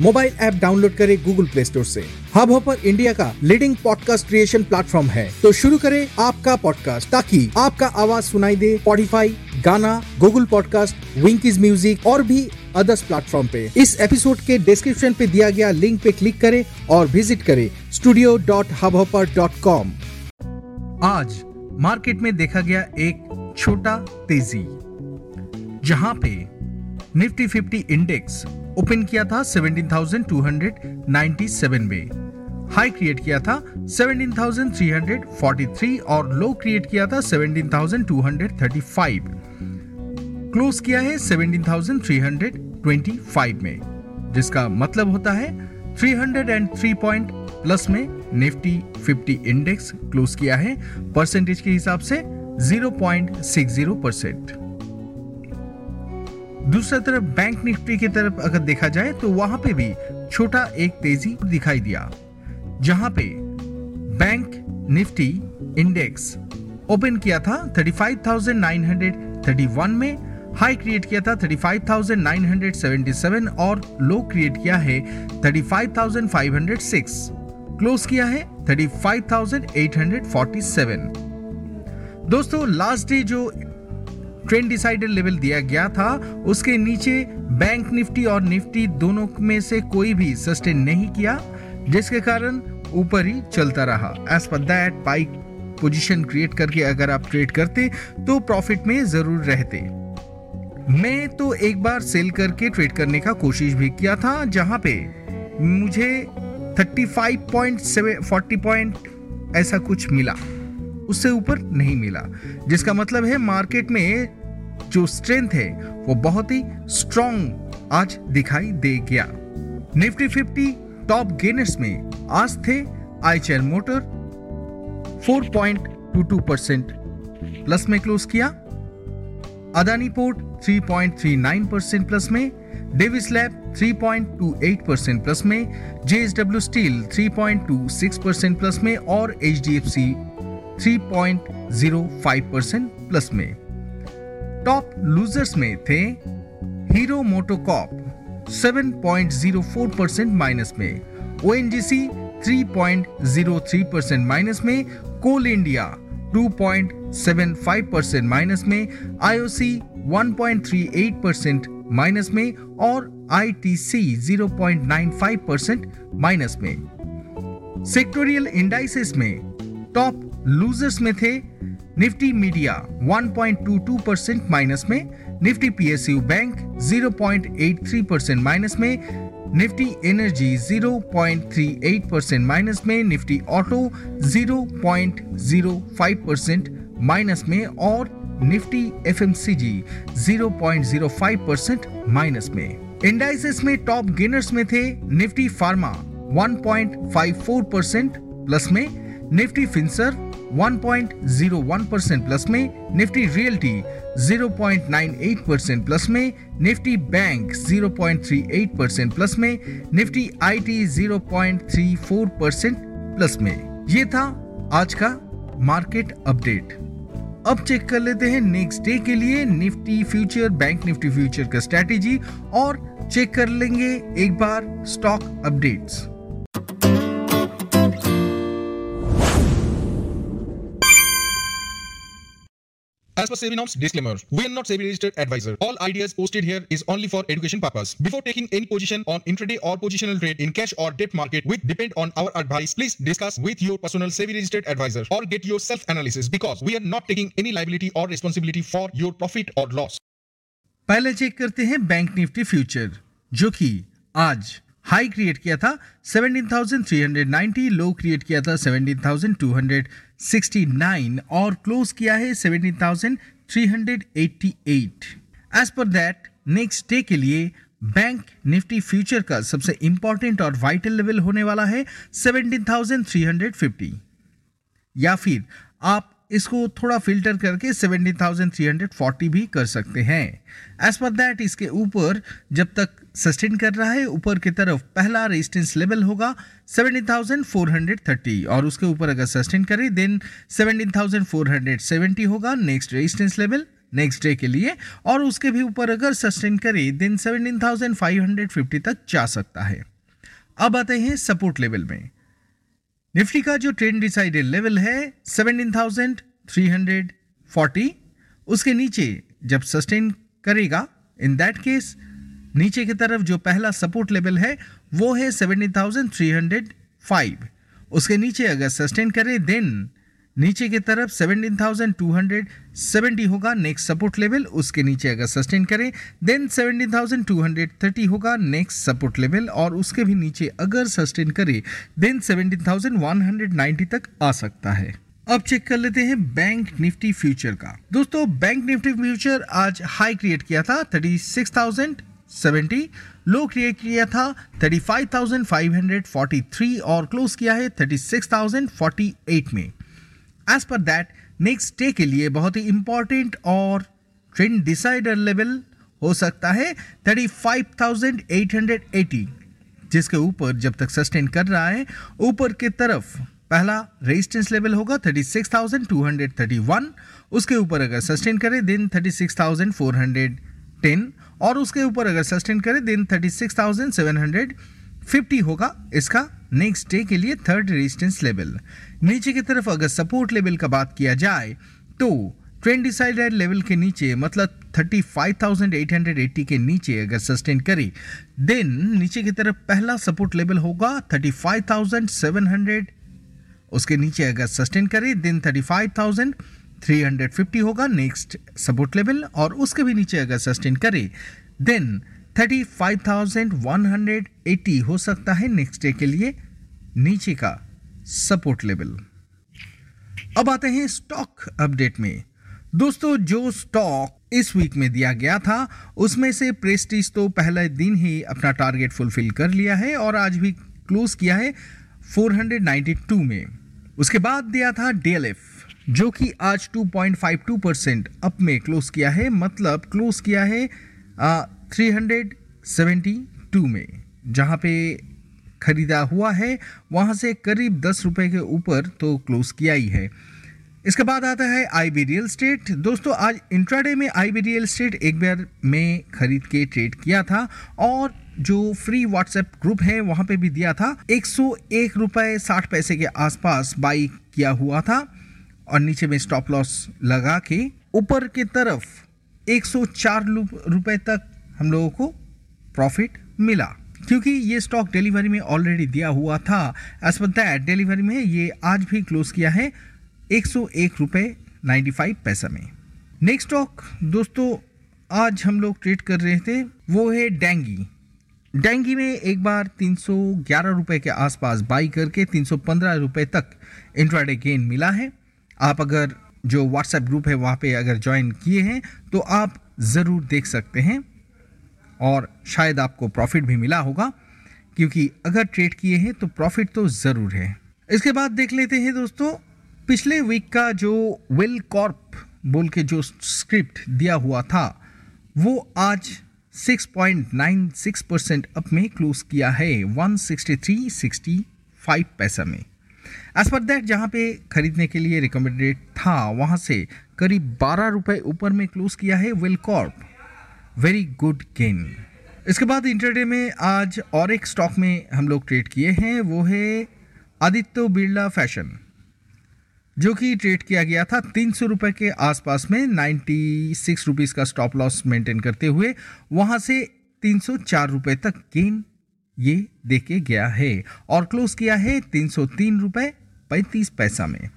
Mobile app download करें Google Play Store से। Hubhopper India का लीडिंग पॉडकास्ट क्रिएशन प्लेटफॉर्म है। तो शुरू करें आपका पॉडकास्ट ताकि आपका आवाज़ सुनाई दे स्पॉटिफाई गाना गूगल पॉडकास्ट विंकीज म्यूज़िक और भी अदर्स प्लेटफॉर्म पे। इस एपिसोड के डिस्क्रिप्शन पे दिया गया लिंक पे क्लिक करें और विज़िट करें studio dot Hubhopper dot com आज मार्केट में देखा गया एक छोटा तेज़ी, जहाँ पे निफ्टी 50 इंडेक्स ओपन किया था 17,297 में। हाई क्रिएट किया था 17,343 और लो क्रिएट किया था 17,235 क्लोज किया है 17,325 में जिसका मतलब होता है 303 पॉइंट प्लस में निफ्टी 50 इंडेक्स क्लोज किया है परसेंटेज के हिसाब से 0.60 परसेंट। दूसरा तरफ़ बैंक निफ्टी की तरफ़ अगर देखा जाए तो वहाँ पे भी छोटा एक तेज़ी दिखाई दिया जहाँ पे बैंक निफ्टी इंडेक्स ओपन किया था 35,931 में हाई क्रिएट किया था 35,977 और लो क्रिएट किया है 35,506 क्लोज किया है 35,847 दोस्तों लास्ट डे जो ट्रेंड डिसाइडर लेवल दिया गया था। उसके नीचे बैंक निफ्टी और निफ्टी दोनों में से कोई भी सस्टेन नहीं किया, जिसके कारण ऊपर ही चलता रहा। As per that bike position create करके अगर आप ट्रेड करते तो प्रॉफिट में ज़रूर रहते। मैं तो एक बार सेल करके ट्रेड करने का कोशिश भी किया था, जहाँ पे मुझे 35.7 40 पॉइंट ऐसा कुछ मिला। उससे ऊपर नहीं मिला, जिसका मतलब है मार्केट में जो स्ट्रेंथ है, वो बहुत ही स्ट्रॉन्ग आज दिखाई दे गया। निफ्टी फिफ्टी टॉप गेनर्स में आज थे आईचर मोटर 4.22 परसेंट प्लस में क्लोज किया। अदानी पोर्ट 3.39 परसेंट प्लस में डेविस लैब 3.28 परसेंट प्लस में जेएसडब्ल्यू स्टील 3.26 परसेंट प्लस में और एचडीएफसी 3.05 परसेंट प्लस में। टॉप लूजर्स में थे हीरो मोटोकॉप 7.04 परसेंट माइनस में। ओएनजीसी 3.03 परसेंट माइनस में। कोल इंडिया 2.75 परसेंट माइनस में। आईओसी 1.38 परसेंट माइनस में। और आईटीसी 0.95 परसेंट माइनस में। सेक्टोरियल इंडाइसेस में टॉप लूजर्स में थे निफ्टी मीडिया 1.22 परसेंट माइनस में Nifty PSU bank 0.83 percent minus में निफ्टी एनर्जी 0.38 परसेंट माइनस में निफ्टी ऑटो 0.05 परसेंट माइनस में, और निफ्टी एफएमसीजी 0.05 परसेंट माइनस में। इंडाइसेस में टॉप गेनर्स में थे निफ्टी फार्मा 1.54 परसेंट प्लस में निफ्टी फिंसर 1.01 परसेंट प्लस में निफ्टी रियल्टी 0.98 परसेंट प्लस में निफ्टी बैंक 0.38 परसेंट प्लस में निफ्टी आईटी 0.34 परसेंट प्लस में। ये था आज का मार्केट अपडेट अब चेक कर लेते हैं नेक्स्ट डे के लिए Nifty future bank Nifty future का स्ट्रेटेजी और चेक कर लेंगे एक बार stock updates As per SEBI norms, disclaimer: We are not SEBI registered advisor. All ideas posted here is only for education purpose. Before taking any position on intraday or positional trade in cash or debt market, which depend on our advice, please discuss with your personal SEBI registered advisor or get your self analysis because we are not taking any liability or responsibility for your profit or loss. पहले check करते हैं bank Nifty future जो कि आज high create किया था 17,390 लो create किया था 17,269 और क्लोज किया है 17,388 as per that next day के लिए बैंक निफ्टी फ्यूचर का सबसे इंपॉर्टेंट और वाइटल लेवल होने वाला है 17,350 या फिर आप इसको थोड़ा फ़िल्टर करके 17,340 भी कर सकते हैं। एज पर दैट इसके ऊपर जब तक सस्टेन कर रहा है ऊपर की तरफ़ पहला रेजिस्टेंस लेवल होगा 17,430 और उसके ऊपर अगर सस्टेन करें देन 17,470 होगा next resistance level next day के लिए। और उसके भी ऊपर अगर सस्टेन करे देन 17,550 तक जा सकता है। अब आते हैं सपोर्ट लेवल में। निफ्टी का जो ट्रेंड डिसाइडेड लेवल है 17,340 उसके नीचे जब सस्टेन करेगा इन दैट केस नीचे की तरफ़ जो पहला सपोर्ट लेवल है वो है 17,305 उसके नीचे अगर सस्टेन करे देन नीचे की तरफ़ 17,270 होगा नेक्स्ट सपोर्ट लेवल उसके नीचे अगर सस्टेन करें देन 17,230 होगा नेक्स्ट सपोर्ट लेवल और उसके भी नीचे अगर सस्टेन करे देन 17,190 तक आ सकता है। अब चेक कर लेते हैं बैंक निफ्टी फ्यूचर का। दोस्तों बैंक निफ्टी फ्यूचर आज हाई क्रिएट किया था 36,070 लो क्रिएट किया था 35,543 और क्लोज किया है 36,048 में। As per that next day के लिए बहुत ही इंपॉर्टेंट और ट्रेंड डिसाइडर लेवल हो सकता है 35,880 जिसके ऊपर जब तक सस्टेन कर रहा है ऊपर की तरफ़ पहला रेजिस्टेंस लेवल होगा 36,231 उसके ऊपर अगर सस्टेन करे देन 36,410 और उसके ऊपर अगर सस्टेन करे देन 36,750 होगा इसका नेक्स्ट डे के लिए थर्ड रेजिस्टेंस लेवल नीचे की तरफ़ अगर सपोर्ट लेवल का बात किया जाए तो ट्रेंड डिसाइडेड लेवल के नीचे मतलब 35,880 के नीचे अगर सस्टेन करे देन नीचे की तरफ़ पहला सपोर्ट लेवल होगा 35,700 उसके नीचे अगर सस्टेन करे देन 35,350 होगा नेक्स्ट सपोर्ट लेवल और उसके भी नीचे अगर सस्टेन करे देन 35,180 हो सकता है नेक्स्ट डे के लिए नीचे का सपोर्ट लेवल अब आते हैं स्टॉक अपडेट में। दोस्तों जो स्टॉक इस वीक में दिया गया था उसमें से प्रेस्टीज तो पहले दिन ही अपना टारगेट फुलफिल कर लिया है और आज भी क्लोज किया है 492 में। उसके बाद दिया था डीएलएफ जो कि आज 2.52 परसेंट अप में क्लोज किया है मतलब क्लोज किया है थ्री हंड्रेड सेवेंटी टू में, जहाँ पे खरीदा हुआ है, वहाँ से करीब दस रुपए के ऊपर तो क्लोज किया ही है। इसके बाद आता है आई बी रियल स्टेट दोस्तों, आज इंट्राडे में आई बी रियल स्टेट एक बार में खरीद के ट्रेड किया था और जो फ्री व्हाट्सएप ग्रुप है, वहाँ पे भी दिया था। एक सौ एक रुपये साठ पैसे के आसपास बाई किया हुआ था और नीचे में स्टॉप लॉस लगा के ऊपर की तरफ़ 104 रुपए तक हम लोगों को प्रॉफिट मिला। क्योंकि ये स्टॉक डिलीवरी में ऑलरेडी दिया हुआ था। एज पर दैट डिलीवरी में ये आज भी क्लोज किया है एक सौ एक रुपये नाइन्टी फाइव पैसा में। नेक्स्ट स्टॉक दोस्तों, आज हम लोग ट्रेड कर रहे थे, वो है डेंगी डेंगी में एक बार तीन सौ ग्यारह रुपये के आसपास बाई करके तीन सौ पंद्रह रुपये तक इंट्राडे गेन मिला है। आप अगर जो व्हाट्सएप ग्रुप है, वहाँ पे अगर ज्वाइन किए हैं तो आप ज़रूर देख सकते हैं। और शायद आपको प्रॉफिट भी मिला होगा, क्योंकि अगर ट्रेड किए हैं तो प्रॉफिट तो ज़रूर है। इसके बाद देख लेते हैं दोस्तों, पिछले वीक का जो विल कॉर्प बोल के जो स्क्रिप्ट दिया हुआ था, वो आज 6.96 परसेंट अप में क्लोज किया है 163.65 पैसा में। एज पर दैट जहाँ पे खरीदने के लिए रिकमेंडेड था, वहाँ से करीब बारह रुपये ऊपर में क्लोज किया है Welcorp very good gain. इसके बाद इंटरडे में आज और एक स्टॉक में हम लोग ट्रेड किए हैं, वो है आदित्य बिरला फ़ैशन, जो कि ट्रेड किया गया था तीन सौ रुपये के आसपास में नाइन्टी सिक्स रुपीज़ का स्टॉप लॉस मेंटेन करते हुए, वहाँ से तीन सौ चार रुपये तक गेन ये दे के गया है और क्लोज किया है तीन सौ तीन रुपये पैंतीस पैसा में।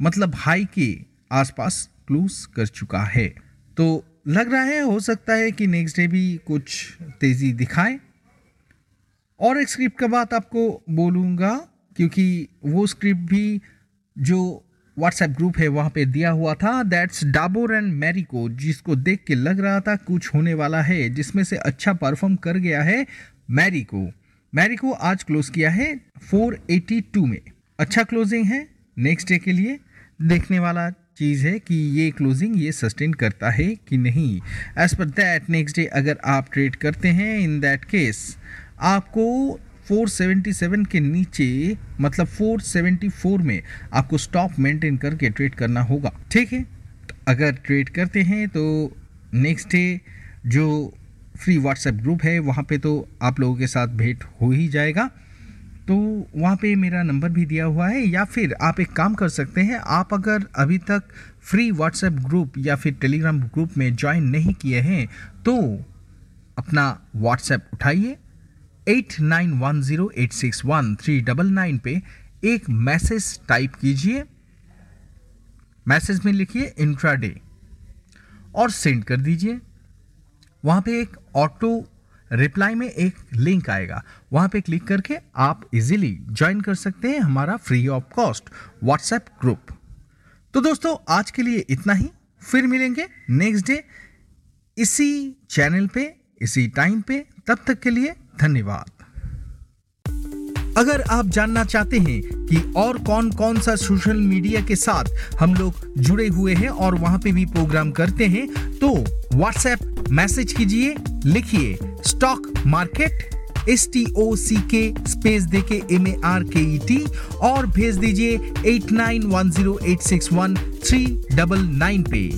मतलब हाई के आसपास क्लोज कर चुका है। तो लग रहा है, हो सकता है कि नेक्स्ट डे भी कुछ तेज़ी दिखाए। और एक स्क्रिप्ट का बात आपको बोलूँगा, क्योंकि वो स्क्रिप्ट भी जो व्हाट्सएप ग्रुप है, वहाँ पे दिया हुआ था दैट्स डाबोर एंड मैरिको जिसको देख के लग रहा था कुछ होने वाला है, जिसमें से अच्छा परफॉर्म कर गया है मैरिको मैरिको आज क्लोज किया है 482 में। अच्छा क्लोजिंग है नेक्स्ट डे के लिए देखने वाला चीज़ है कि ये क्लोजिंग ये सस्टेन करता है कि नहीं? As per that next day अगर आप ट्रेड करते हैं इन दैट केस आपको 477 के नीचे मतलब 474 में आपको स्टॉप मेंटेन करके ट्रेड करना होगा। ठीक है? तो अगर ट्रेड करते हैं तो नेक्स्ट डे जो फ्री व्हाट्सएप ग्रुप है, वहाँ पे तो आप लोगों के साथ भेंट हो ही जाएगा। तो वहाँ पे मेरा नंबर भी दिया हुआ है, या फिर आप एक काम कर सकते हैं, आप अगर अभी तक फ्री व्हाट्सएप ग्रुप या फिर टेलीग्राम ग्रुप में ज्वाइन नहीं किए हैं तो अपना व्हाट्सएप उठाइए eight nine one zero eight six one three double nine पे एक मैसेज टाइप कीजिए मैसेज में लिखिए इंट्राडे और सेंड कर दीजिए। वहाँ पे एक ऑटो रिप्लाई में एक लिंक आएगा। वहाँ पे क्लिक करके आप इजीली ज्वाइन कर सकते हैं हमारा free of cost WhatsApp group तो दोस्तों, आज के लिए इतना ही। फिर मिलेंगे नेक्स्ट डे इसी चैनल पे, इसी टाइम पे। तब तक के लिए धन्यवाद। अगर आप जानना चाहते हैं कि और कौन कौन सा सोशल मीडिया के साथ हम लोग जुड़े हुए हैं और वहाँ पे भी प्रोग्राम करते हैं तो व्हाट्सएप मैसेज कीजिए, लिखिए stock market S T O C के स्पेस दे के एम ए आर के ई टी और भेज दीजिए eight nine one zero eight six one three double nine पे।